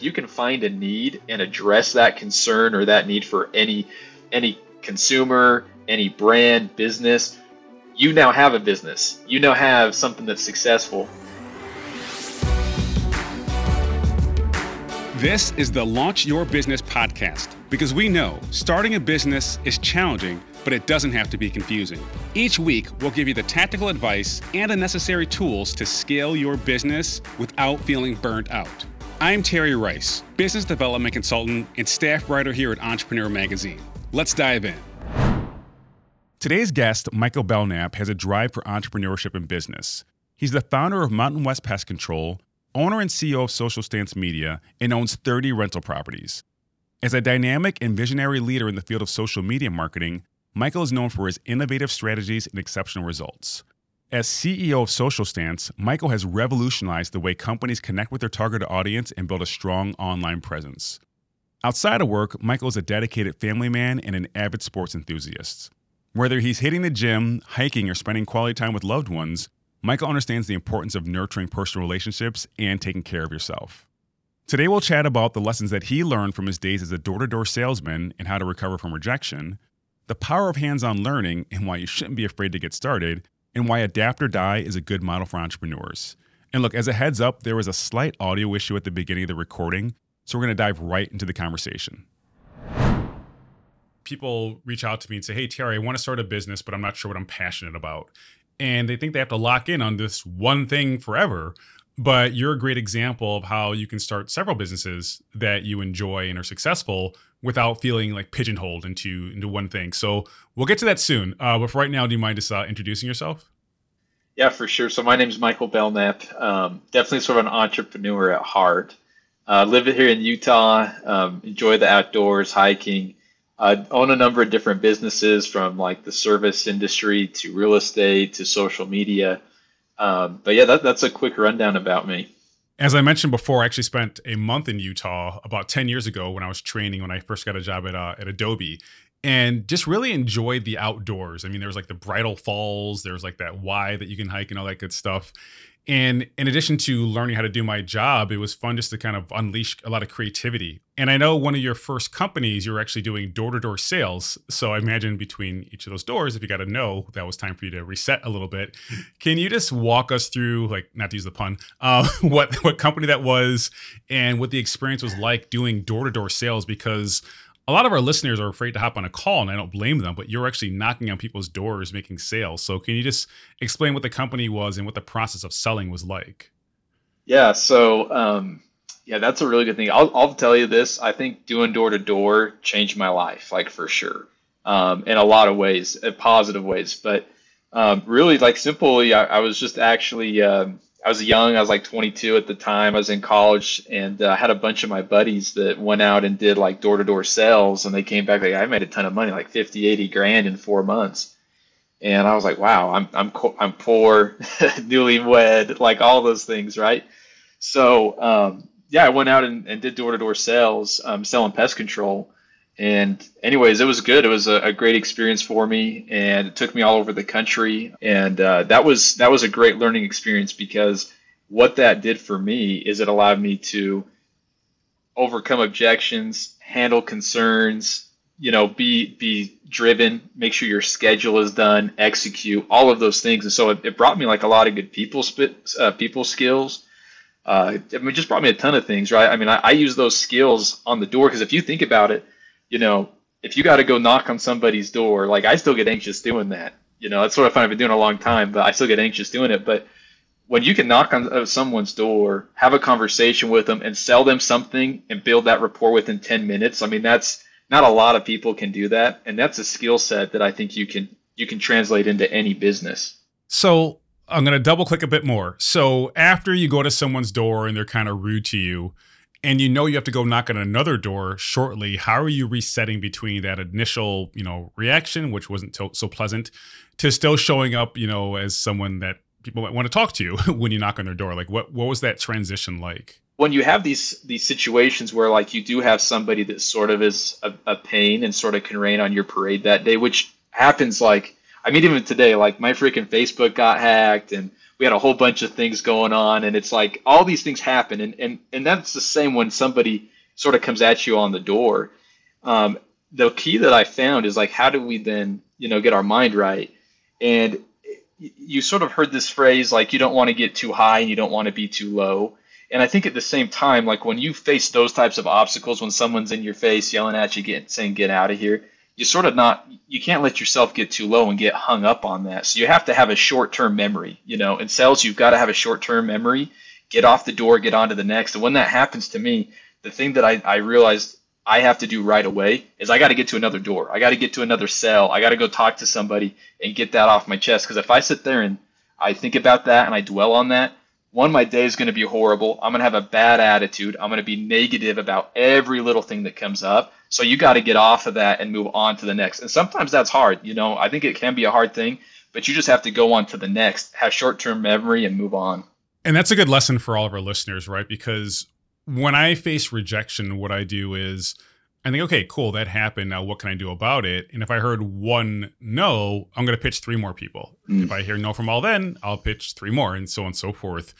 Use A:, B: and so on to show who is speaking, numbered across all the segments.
A: you can find a need and address that concern or that need for any any consumer, any brand, business, you now have a business. You now have something that's successful.
B: This is the Launch Your Business podcast because we know starting a business is challenging, but it doesn't have to be confusing. Each week, we'll give you the tactical advice and the necessary tools to scale your business without feeling burnt out. I'm Terry Rice, business development consultant and staff writer here at Entrepreneur Magazine. Let's dive in. Today's guest, Michael Belnap, has a drive for entrepreneurship and business. He's the founder of Mountain West Pest Control, owner and CEO of Social Stance Media, and owns 30 rental properties. As a dynamic and visionary leader in the field of social media marketing, Michael is known for his innovative strategies and exceptional results. As CEO of Social Stance, Michael has revolutionized the way companies connect with their target audience and build a strong online presence. Outside of work, Michael is a dedicated family man and an avid sports enthusiast. Whether he's hitting the gym, hiking, or spending quality time with loved ones, Michael understands the importance of nurturing personal relationships and taking care of yourself. Today, we'll chat about the lessons that he learned from his days as a door to door salesman and how to recover from rejection, the power of hands on learning and why you shouldn't be afraid to get started, and why Adapt or Die is a good model for entrepreneurs. And look, as a heads up, there was a slight audio issue at the beginning of the recording, so we're going to dive right into the conversation. People reach out to me and say, Hey, Terry, I want to start a business, but I'm not sure what I'm passionate about. And they think they have to lock in on this one thing forever. But you're a great example of how you can start several businesses that you enjoy and are successful without feeling like pigeonholed into into one thing. So we'll get to that soon. Uh, but for right now, do you mind just uh, introducing yourself?
A: Yeah, for sure. So my name is Michael Belnap. Um, definitely sort of an entrepreneur at heart. Uh, live here in Utah, um, enjoy the outdoors, hiking. Uh, own a number of different businesses from like the service industry to real estate to social media. Um, but yeah, that, that's a quick rundown about me.
B: As I mentioned before, I actually spent a month in Utah about 10 years ago when I was training when I first got a job at, uh, at Adobe and just really enjoyed the outdoors. I mean, there was like the Bridal Falls, there was like that Y that you can hike and all that good stuff. And in addition to learning how to do my job, it was fun just to kind of unleash a lot of creativity. And I know one of your first companies, you were actually doing door to door sales. So I imagine between each of those doors, if you got to know, that was time for you to reset a little bit. Can you just walk us through, like, not to use the pun, uh, what what company that was and what the experience was like doing door to door sales? Because a lot of our listeners are afraid to hop on a call, and I don't blame them, but you're actually knocking on people's doors making sales. So, can you just explain what the company was and what the process of selling was like?
A: Yeah, so um, yeah, that's a really good thing. I'll, I'll tell you this I think doing door to door changed my life, like for sure, um, in a lot of ways, positive ways. But um, really, like simply, I, I was just actually. Um, I was young. I was like 22 at the time. I was in college and uh, had a bunch of my buddies that went out and did like door to door sales. And they came back like, I made a ton of money, like 50, 80 grand in four months. And I was like, wow, I'm, I'm, I'm poor, newlywed, like all those things. Right. So, um, yeah, I went out and, and did door to door sales, um, selling pest control. And anyways, it was good. It was a, a, great experience for me, and it took me all over the country. And uh, that was that was a great learning experience because what that did for me is it allowed me to overcome objections, handle concerns, you know, be be driven, make sure your schedule is done, execute all of those things. And so it, it brought me like a lot of good people spit, uh, people skills. Uh, I mean, it just brought me a ton of things, right? I mean, I, I use those skills on the door because if you think about it you know, if you got to go knock on somebody's door, like I still get anxious doing that. You know, that's what I find I've been doing a long time, but I still get anxious doing it. But when you can knock on uh, someone's door, have a conversation with them, and sell them something and build that rapport within 10 minutes, I mean, that's not a lot of people can do that. And that's a skill set that I think you can you can translate into any business.
B: So I'm going to double click a bit more. So after you go to someone's door and they're kind of rude to you, and you know you have to go knock on another door shortly how are you resetting between that initial you know reaction which wasn't to- so pleasant to still showing up you know as someone that people might want to talk to you when you knock on their door? Like what what was that transition like?
A: When you have these these situations where like you do have somebody that sort of is a, a pain and sort of can rain on your parade that day which happens like i mean even today like my freaking facebook got hacked and we had a whole bunch of things going on, and it's like all these things happen, and and and that's the same when somebody sort of comes at you on the door. Um, the key that I found is like, how do we then, you know, get our mind right? And you sort of heard this phrase like, you don't want to get too high and you don't want to be too low. And I think at the same time, like when you face those types of obstacles, when someone's in your face yelling at you, get, saying, get out of here, you sort of not, you can't let yourself get too low and get hung up on that. So you have to have a short term memory. You know, in sales, you've got to have a short term memory, get off the door, get on to the next. And when that happens to me, the thing that I, I realized I have to do right away is I got to get to another door. I got to get to another cell. I got to go talk to somebody and get that off my chest. Because if I sit there and I think about that and I dwell on that, one, my day is going to be horrible. I'm going to have a bad attitude. I'm going to be negative about every little thing that comes up. So you got to get off of that and move on to the next. And sometimes that's hard. You know, I think it can be a hard thing, but you just have to go on to the next, have short term memory, and move on.
B: And that's a good lesson for all of our listeners, right? Because when I face rejection, what I do is I think, okay, cool, that happened. Now, what can I do about it? And if I heard one no, I'm going to pitch three more people. Mm. If I hear no from all then, I'll pitch three more, and so on and so forth.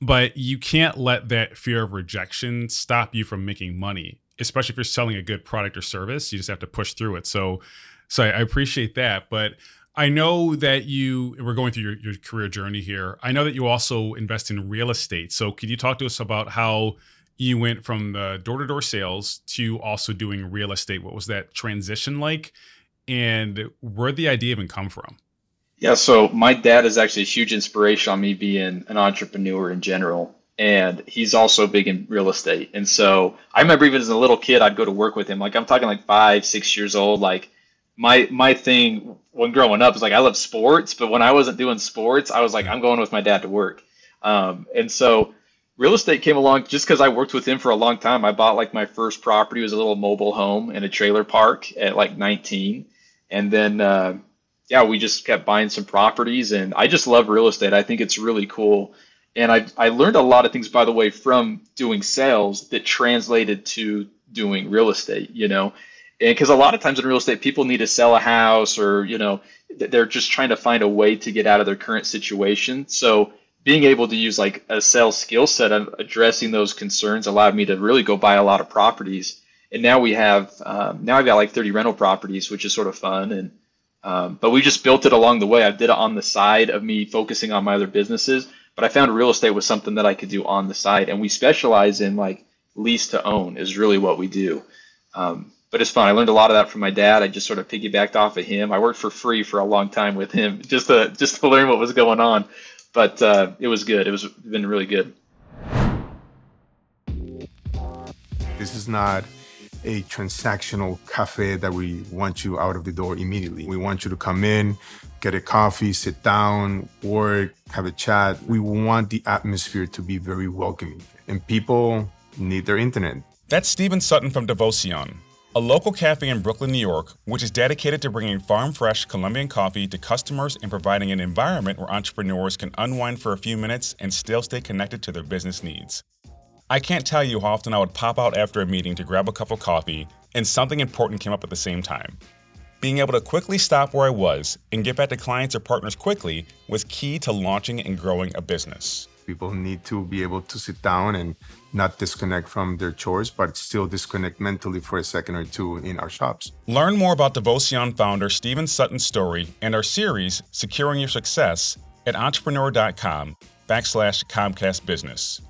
B: But you can't let that fear of rejection stop you from making money, especially if you're selling a good product or service. You just have to push through it. So, so I appreciate that. But I know that you we're going through your, your career journey here. I know that you also invest in real estate. So, could you talk to us about how? You went from the door to door sales to also doing real estate. What was that transition like? And where did the idea even come from?
A: Yeah, so my dad is actually a huge inspiration on me being an entrepreneur in general. And he's also big in real estate. And so I remember even as a little kid, I'd go to work with him. Like I'm talking like five, six years old. Like my my thing when growing up is like I love sports, but when I wasn't doing sports, I was like, I'm going with my dad to work. Um, and so real estate came along just because I worked with him for a long time. I bought like my first property was a little mobile home in a trailer park at like 19, and then uh, yeah, we just kept buying some properties, and I just love real estate. I think it's really cool, and I I learned a lot of things by the way from doing sales that translated to doing real estate. You know. And because a lot of times in real estate, people need to sell a house or, you know, they're just trying to find a way to get out of their current situation. So being able to use like a sales skill set of addressing those concerns allowed me to really go buy a lot of properties. And now we have um, now I've got like 30 rental properties, which is sort of fun. And um, but we just built it along the way. I did it on the side of me focusing on my other businesses, but I found real estate was something that I could do on the side. And we specialize in like lease to own is really what we do. Um, but it's fun. I learned a lot of that from my dad. I just sort of piggybacked off of him. I worked for free for a long time with him just to just to learn what was going on but uh, it was good. It was been really good.
C: This is not a transactional cafe that we want you out of the door immediately. We want you to come in, get a coffee, sit down, work, have a chat. We want the atmosphere to be very welcoming, and people need their internet.
B: That's Stephen Sutton from Devoción a local cafe in Brooklyn, New York, which is dedicated to bringing farm fresh Colombian coffee to customers and providing an environment where entrepreneurs can unwind for a few minutes and still stay connected to their business needs. I can't tell you how often I would pop out after a meeting to grab a cup of coffee and something important came up at the same time. Being able to quickly stop where I was and get back to clients or partners quickly was key to launching and growing a business.
C: People need to be able to sit down and not disconnect from their chores, but still disconnect mentally for a second or two in our shops.
B: Learn more about Devoción founder Stephen Sutton's story and our series, Securing Your Success, at entrepreneur.com backslash Comcast Business.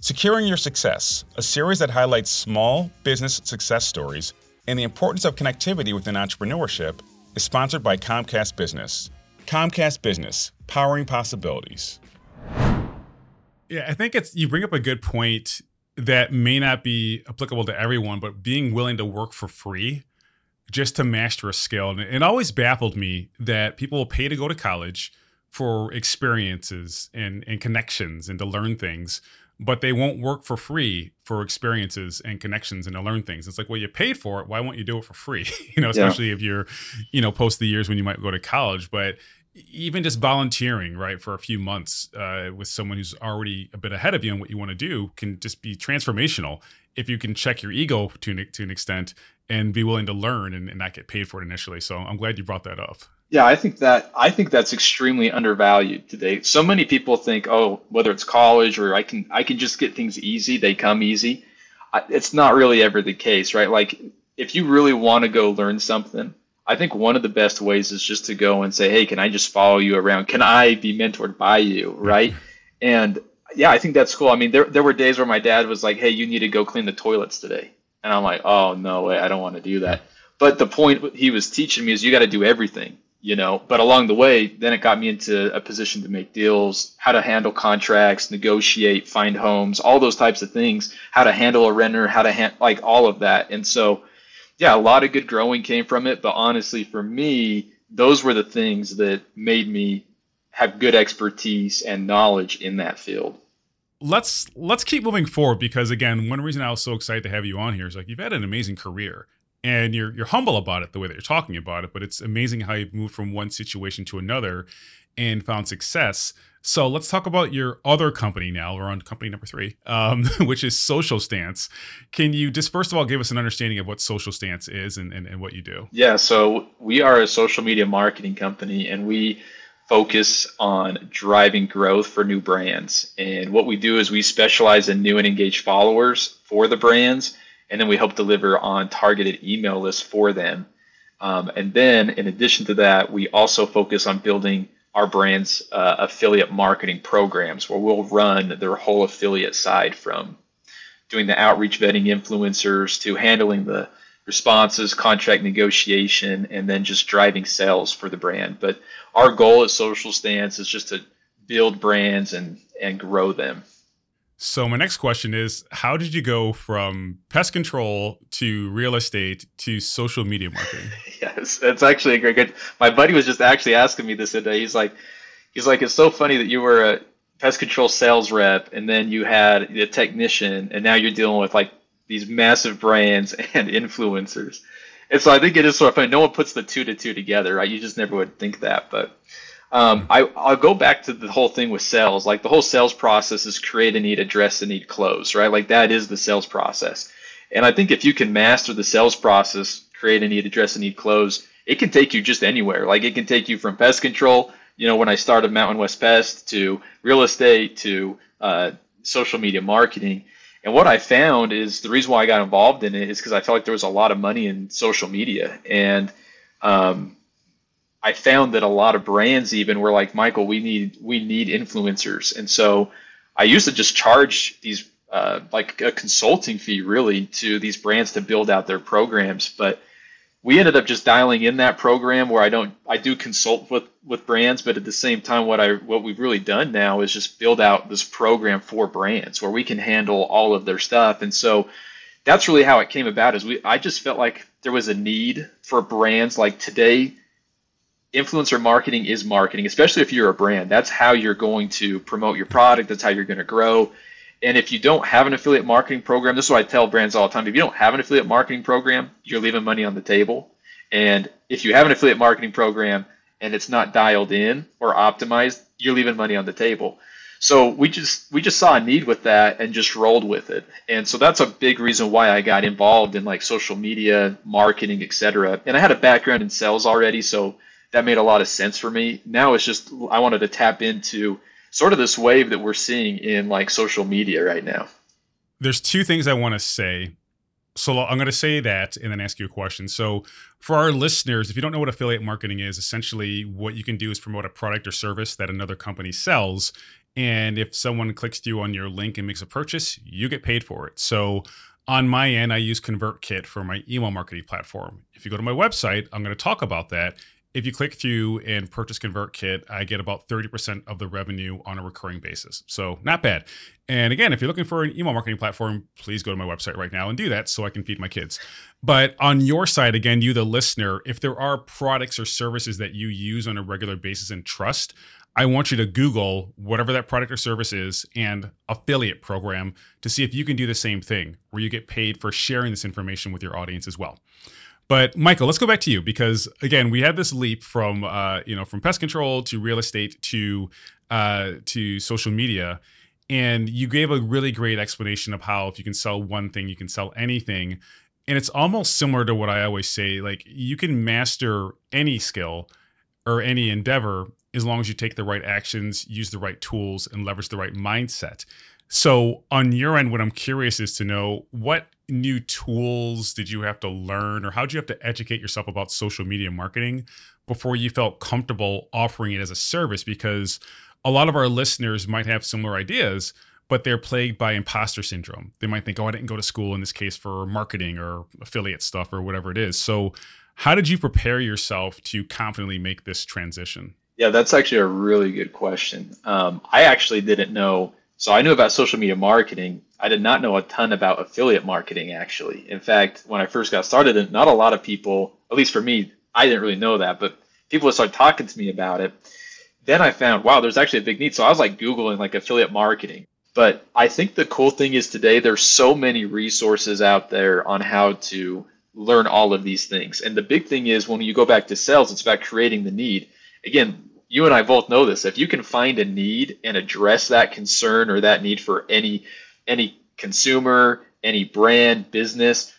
B: Securing Your Success, a series that highlights small business success stories and the importance of connectivity within entrepreneurship, is sponsored by Comcast Business. Comcast Business, powering possibilities. Yeah, I think it's you bring up a good point that may not be applicable to everyone, but being willing to work for free just to master a skill. And it always baffled me that people will pay to go to college for experiences and, and connections and to learn things, but they won't work for free for experiences and connections and to learn things. It's like, well, you paid for it. Why won't you do it for free? you know, especially yeah. if you're, you know, post the years when you might go to college. But even just volunteering right for a few months uh, with someone who's already a bit ahead of you in what you want to do can just be transformational if you can check your ego to an, to an extent and be willing to learn and, and not get paid for it initially so i'm glad you brought that up
A: Yeah, I think that I think that's extremely undervalued today. So many people think, oh, whether it's college or I can I can just get things easy, they come easy. It's not really ever the case, right? Like if you really want to go learn something, I think one of the best ways is just to go and say, hey, can I just follow you around? Can I be mentored by you, right? And yeah, I think that's cool. I mean, there there were days where my dad was like, hey, you need to go clean the toilets today, and I'm like, oh no way, I don't want to do that. But the point he was teaching me is you got to do everything you know but along the way then it got me into a position to make deals how to handle contracts negotiate find homes all those types of things how to handle a renter how to hand like all of that and so yeah a lot of good growing came from it but honestly for me those were the things that made me have good expertise and knowledge in that field.
B: Let's let's keep moving forward because again one reason i was so excited to have you on here is like you've had an amazing career and you're you're humble about it the way that you're talking about it but it's amazing how you've moved from one situation to another and found success so let's talk about your other company now. We're on company number three um, which is social stance. Can you just first of all give us an understanding of what social stance is and, and, and what you do?
A: Yeah so we are a social media marketing company and we focus on driving growth for new brands. And what we do is we specialize in new and engaged followers for the brands and then we help deliver on targeted email lists for them. Um, and then, in addition to that, we also focus on building our brand's uh, affiliate marketing programs where we'll run their whole affiliate side from doing the outreach vetting influencers to handling the responses, contract negotiation, and then just driving sales for the brand. But our goal at Social Stance is just to build brands and, and grow them.
B: So my next question is how did you go from pest control to real estate to social media marketing?
A: yes, it's actually a great good. My buddy was just actually asking me this today. He's like he's like it's so funny that you were a pest control sales rep and then you had a technician and now you're dealing with like these massive brands and influencers. And so I think it is sort of funny. No one puts the two to two together, right? You just never would think that, but um, I, I'll go back to the whole thing with sales. Like the whole sales process is create a need, address a need, close, right? Like that is the sales process. And I think if you can master the sales process, create a need, address a need, close, it can take you just anywhere. Like it can take you from pest control, you know, when I started Mountain West Pest to real estate to uh, social media marketing. And what I found is the reason why I got involved in it is because I felt like there was a lot of money in social media. And um, I found that a lot of brands even were like, Michael, we need we need influencers, and so I used to just charge these uh, like a consulting fee really to these brands to build out their programs, but we ended up just dialing in that program where I don't I do consult with with brands, but at the same time, what I what we've really done now is just build out this program for brands where we can handle all of their stuff, and so that's really how it came about. Is we I just felt like there was a need for brands like today influencer marketing is marketing, especially if you're a brand. That's how you're going to promote your product. That's how you're going to grow. And if you don't have an affiliate marketing program, this is what I tell brands all the time. If you don't have an affiliate marketing program, you're leaving money on the table. And if you have an affiliate marketing program and it's not dialed in or optimized, you're leaving money on the table. So we just we just saw a need with that and just rolled with it. And so that's a big reason why I got involved in like social media, marketing, etc. And I had a background in sales already, so that made a lot of sense for me. Now it's just I wanted to tap into sort of this wave that we're seeing in like social media right now.
B: There's two things I want to say. So I'm going to say that and then ask you a question. So for our listeners, if you don't know what affiliate marketing is, essentially what you can do is promote a product or service that another company sells. And if someone clicks through on your link and makes a purchase, you get paid for it. So on my end, I use ConvertKit for my email marketing platform. If you go to my website, I'm going to talk about that if you click through and purchase ConvertKit, I get about 30% of the revenue on a recurring basis. So, not bad. And again, if you're looking for an email marketing platform, please go to my website right now and do that so I can feed my kids. But on your side, again, you, the listener, if there are products or services that you use on a regular basis and trust, I want you to Google whatever that product or service is and affiliate program to see if you can do the same thing where you get paid for sharing this information with your audience as well. But Michael, let's go back to you because again, we had this leap from uh, you know from pest control to real estate to uh, to social media, and you gave a really great explanation of how if you can sell one thing, you can sell anything, and it's almost similar to what I always say: like you can master any skill or any endeavor as long as you take the right actions, use the right tools, and leverage the right mindset. So, on your end, what I'm curious is to know what new tools did you have to learn, or how did you have to educate yourself about social media marketing before you felt comfortable offering it as a service? Because a lot of our listeners might have similar ideas, but they're plagued by imposter syndrome. They might think, oh, I didn't go to school in this case for marketing or affiliate stuff or whatever it is. So, how did you prepare yourself to confidently make this transition?
A: Yeah, that's actually a really good question. Um, I actually didn't know. So I knew about social media marketing. I did not know a ton about affiliate marketing, actually. In fact, when I first got started, not a lot of people, at least for me, I didn't really know that, but people would start talking to me about it. Then I found, wow, there's actually a big need. So I was like Googling like affiliate marketing. But I think the cool thing is today there's so many resources out there on how to learn all of these things. And the big thing is when you go back to sales, it's about creating the need. Again, you and I both know this. If you can find a need and address that concern or that need for any any consumer, any brand, business,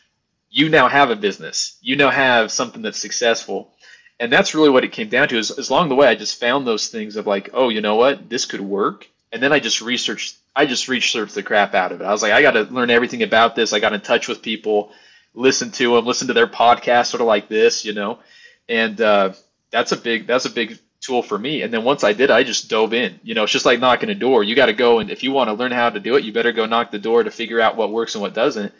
A: you now have a business. You now have something that's successful. And that's really what it came down to is, is along the way I just found those things of like, oh, you know what? This could work. And then I just researched I just researched the crap out of it. I was like, I got to learn everything about this. I got in touch with people, listen to them, listen to their podcast, sort of like this, you know. And uh, that's a big that's a big tool for me. And then once I did, I just dove in. You know, it's just like knocking a door. You got to go, and if you want to learn how to do it, you better go knock the door to figure out what works and what doesn't.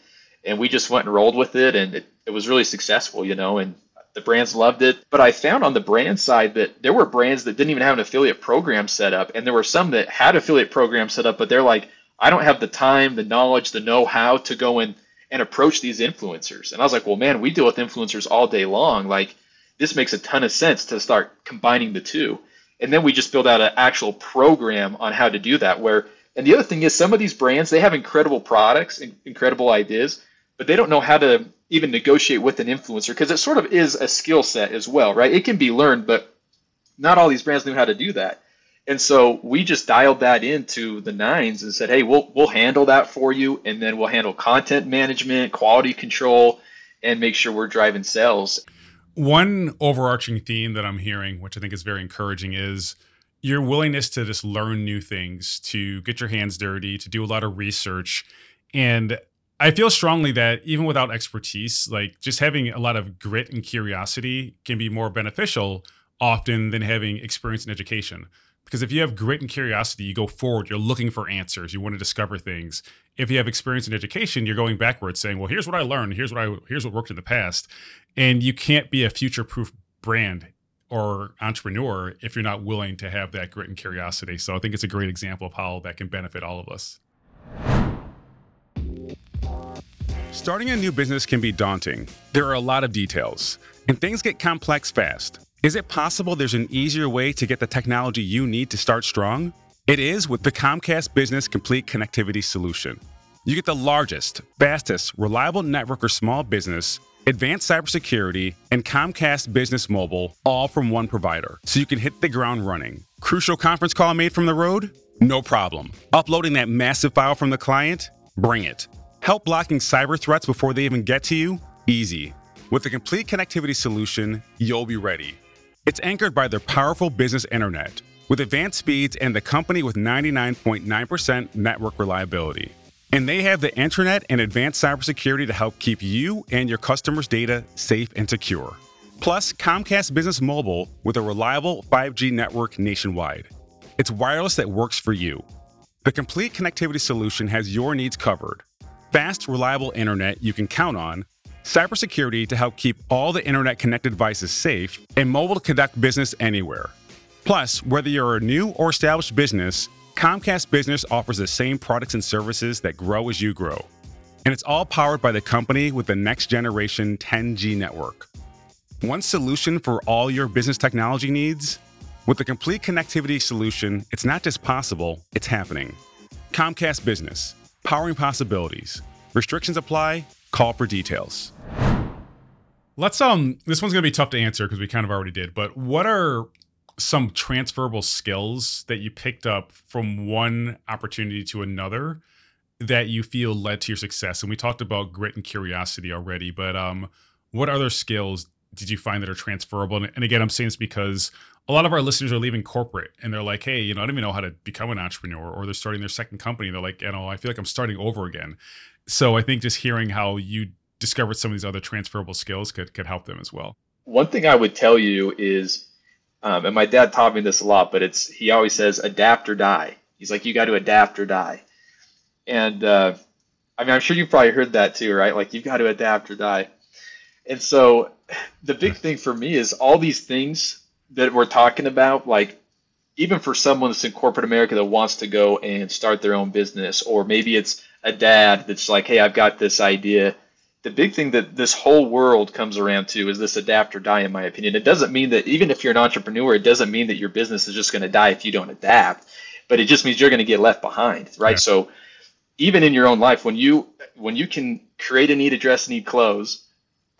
A: And we just went and rolled with it, and it, it was really successful. You know, and the brands loved it. But I found on the brand side that there were brands that didn't even have an affiliate program set up, and there were some that had affiliate programs set up, but they're like, I don't have the time, the knowledge, the know-how to go and and approach these influencers. And I was like, well, man, we deal with influencers all day long. Like this makes a ton of sense to start combining the two. And then we just build out an actual program on how to do that. Where and the other thing is some of these brands they have incredible products incredible ideas, but they don't know how to even negotiate with an influencer because it sort of is a skill set as well, right? It can be learned, but not all these brands know how to do that. And so we just dialed that into the nines and said, hey, we'll we'll handle that for you, and then we'll handle content management, quality control, and make sure we're driving sales.
B: One overarching theme that I'm hearing, which I think is very encouraging, is your willingness to just learn new things, to get your hands dirty, to do a lot of research. And I feel strongly that even without expertise, like just having a lot of grit and curiosity can be more beneficial often than having experience and education. Because if you have grit and curiosity, you go forward, you're looking for answers, you want to discover things. If you have experience in education, you're going backwards saying, well, here's what I learned, here's what I here's what worked in the past. And you can't be a future proof brand or entrepreneur if you're not willing to have that grit and curiosity. So I think it's a great example of how that can benefit all of us. Starting a new business can be daunting. There are a lot of details, and things get complex fast. Is it possible there's an easier way to get the technology you need to start strong? It is with the Comcast Business Complete Connectivity Solution. You get the largest, fastest, reliable network or small business, advanced cybersecurity, and Comcast Business Mobile all from one provider, so you can hit the ground running. Crucial conference call made from the road? No problem. Uploading that massive file from the client? Bring it. Help blocking cyber threats before they even get to you? Easy. With the complete connectivity solution, you'll be ready. It's anchored by their powerful business internet with advanced speeds and the company with 99.9% network reliability. And they have the internet and advanced cybersecurity to help keep you and your customers' data safe and secure. Plus, Comcast Business Mobile with a reliable 5G network nationwide. It's wireless that works for you. The complete connectivity solution has your needs covered. Fast, reliable internet you can count on cybersecurity to help keep all the internet connected devices safe, and mobile to conduct business anywhere. Plus, whether you're a new or established business, Comcast Business offers the same products and services that grow as you grow. And it's all powered by the company with the next generation 10G network. One solution for all your business technology needs? With the complete connectivity solution, it's not just possible, it's happening. Comcast Business, powering possibilities. Restrictions apply. Call for details. Let's um this one's going to be tough to answer because we kind of already did, but what are some transferable skills that you picked up from one opportunity to another that you feel led to your success? And we talked about grit and curiosity already, but um what other skills did you find that are transferable? And, again, I'm saying this because a lot of our listeners are leaving corporate and they're like, hey, you know, I don't even know how to become an entrepreneur, or they're starting their second company. They're like, you know, I feel like I'm starting over again. So I think just hearing how you discovered some of these other transferable skills could could help them as well.
A: One thing I would tell you is, um, and my dad taught me this a lot, but it's he always says adapt or die. He's like, you got to adapt or die. And uh, I mean, I'm sure you've probably heard that too, right? Like you've got to adapt or die. And so the big thing for me is all these things that we're talking about, like even for someone that's in corporate America that wants to go and start their own business, or maybe it's a dad that's like, hey, I've got this idea. The big thing that this whole world comes around to is this adapt or die, in my opinion. It doesn't mean that even if you're an entrepreneur, it doesn't mean that your business is just going to die if you don't adapt, but it just means you're going to get left behind, right? Yeah. So even in your own life, when you when you can create a need, address a need, close,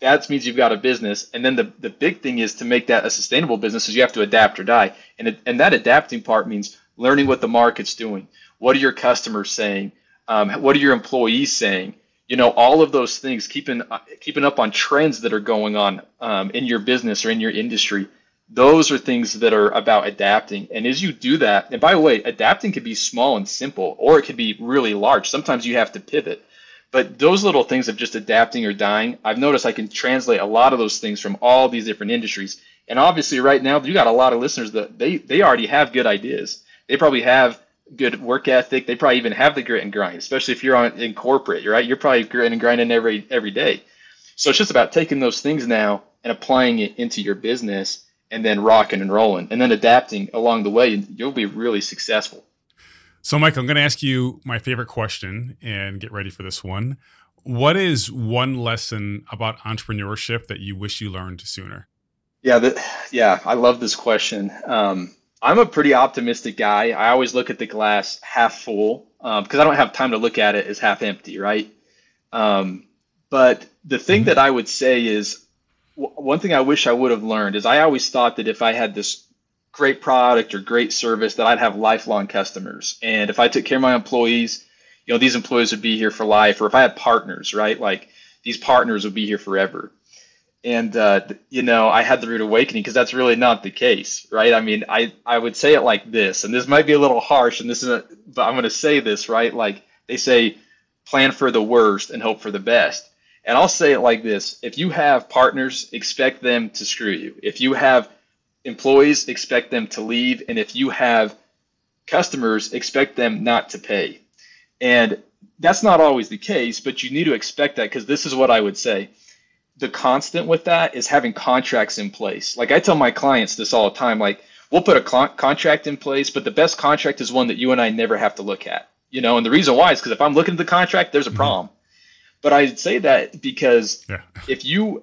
A: that means you've got a business. And then the, the big thing is to make that a sustainable business is you have to adapt or die. And, it, and that adapting part means learning what the market's doing. What are your customers saying? Um, what are your employees saying? You know, all of those things, keeping, keeping up on trends that are going on um, in your business or in your industry. Those are things that are about adapting. And as you do that, and by the way, adapting can be small and simple, or it can be really large. Sometimes you have to pivot. But those little things of just adapting or dying, I've noticed I can translate a lot of those things from all these different industries. And obviously, right now, you got a lot of listeners that they, they already have good ideas. They probably have good work ethic. They probably even have the grit and grind, especially if you're on in corporate, right? You're probably gritting and grinding every every day. So it's just about taking those things now and applying it into your business and then rocking and rolling and then adapting along the way and you'll be really successful.
B: So, Mike, I'm going to ask you my favorite question and get ready for this one. What is one lesson about entrepreneurship that you wish you learned sooner?
A: Yeah, that, yeah, I love this question. Um, I'm a pretty optimistic guy. I always look at the glass half full because um, I don't have time to look at it as half empty, right? Um, but the thing that I would say is w- one thing I wish I would have learned is I always thought that if I had this great product or great service that I'd have lifelong customers. And if I took care of my employees, you know, these employees would be here for life. Or if I had partners, right, like these partners would be here forever. And uh, you know, I had the rude awakening because that's really not the case, right? I mean, I I would say it like this, and this might be a little harsh, and this is, a, but I'm going to say this, right? Like they say, plan for the worst and hope for the best. And I'll say it like this: if you have partners, expect them to screw you. If you have employees expect them to leave and if you have customers expect them not to pay and that's not always the case but you need to expect that because this is what i would say the constant with that is having contracts in place like i tell my clients this all the time like we'll put a con- contract in place but the best contract is one that you and i never have to look at you know and the reason why is because if i'm looking at the contract there's a mm-hmm. problem mm-hmm. but i say that because yeah. if you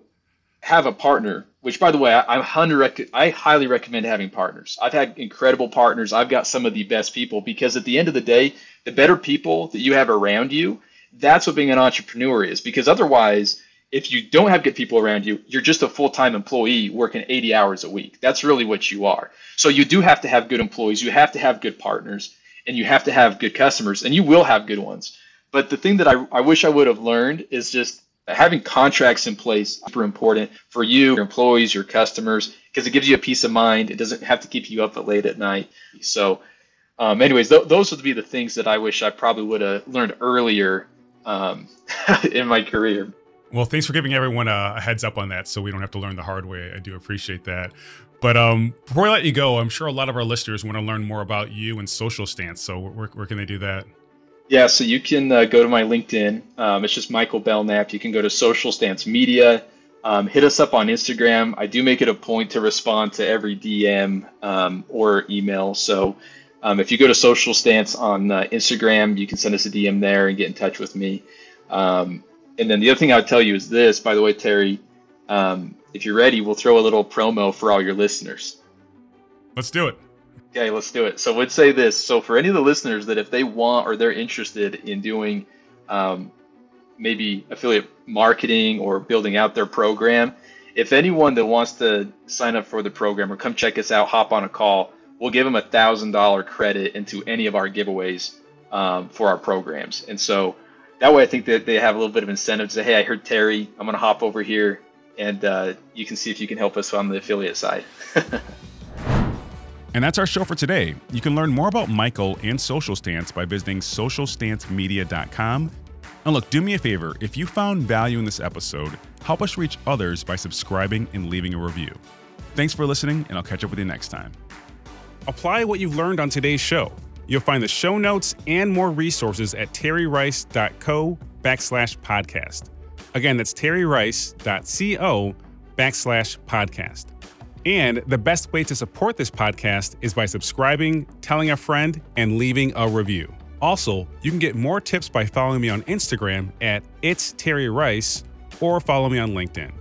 A: have a partner, which by the way, I, rec- I highly recommend having partners. I've had incredible partners. I've got some of the best people because at the end of the day, the better people that you have around you, that's what being an entrepreneur is. Because otherwise, if you don't have good people around you, you're just a full time employee working 80 hours a week. That's really what you are. So you do have to have good employees, you have to have good partners, and you have to have good customers, and you will have good ones. But the thing that I, I wish I would have learned is just having contracts in place super important for you, your employees, your customers, because it gives you a peace of mind. It doesn't have to keep you up at late at night. So, um, anyways, th- those would be the things that I wish I probably would have learned earlier um, in my career.
B: Well, thanks for giving everyone a, heads up on that, so we don't have to learn the hard way. I do appreciate that. But um, before I let you go, I'm sure a lot of our listeners want to learn more about you and Social Stance. So where, where can they do that?
A: Yeah, so you can uh, go to my LinkedIn. Um, it's just Michael Belnap. You can go to Social Stance Media. Um, hit us up on Instagram. I do make it a point to respond to every DM um, or email. So um, if you go to Social Stance on uh, Instagram, you can send us a DM there and get in touch with me. Um, and then the other thing I would tell you is this, by the way, Terry, um, if you're ready, we'll throw a little promo for all your listeners.
B: Let's do it.
A: Okay, let's do it. So, would say this. So, for any of the listeners that if they want or they're interested in doing um, maybe affiliate marketing or building out their program, if anyone that wants to sign up for the program or come check us out, hop on a call, we'll give them a thousand dollar credit into any of our giveaways um, for our programs. And so that way, I think that they have a little bit of incentive to say, "Hey, I heard Terry. I'm going to hop over here, and uh, you can see if you can help us on the affiliate side."
D: And that's our show for today. You can learn more about Michael and Social Stance by visiting socialstancemedia.com. And look, do me a favor if you found value in this episode, help us reach others by subscribing and leaving a review. Thanks for listening, and I'll catch up with you next time. Apply what you've learned on today's show. You'll find the show notes and more resources at terryrice.co backslash podcast. Again, that's terryrice.co backslash podcast. And the best way to support this podcast is by subscribing, telling a friend, and leaving a review. Also, you can get more tips by following me on Instagram at It's Terry Rice or follow me on LinkedIn.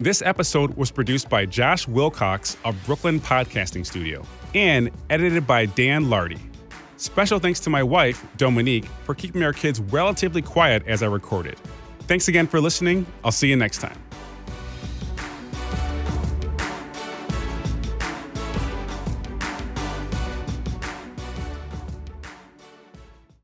D: This episode was produced by Josh Wilcox of Brooklyn Podcasting Studio and edited by Dan Lardy. Special thanks to my wife, Dominique, for keeping our kids relatively quiet as I recorded. Thanks again for listening. I'll see you next time.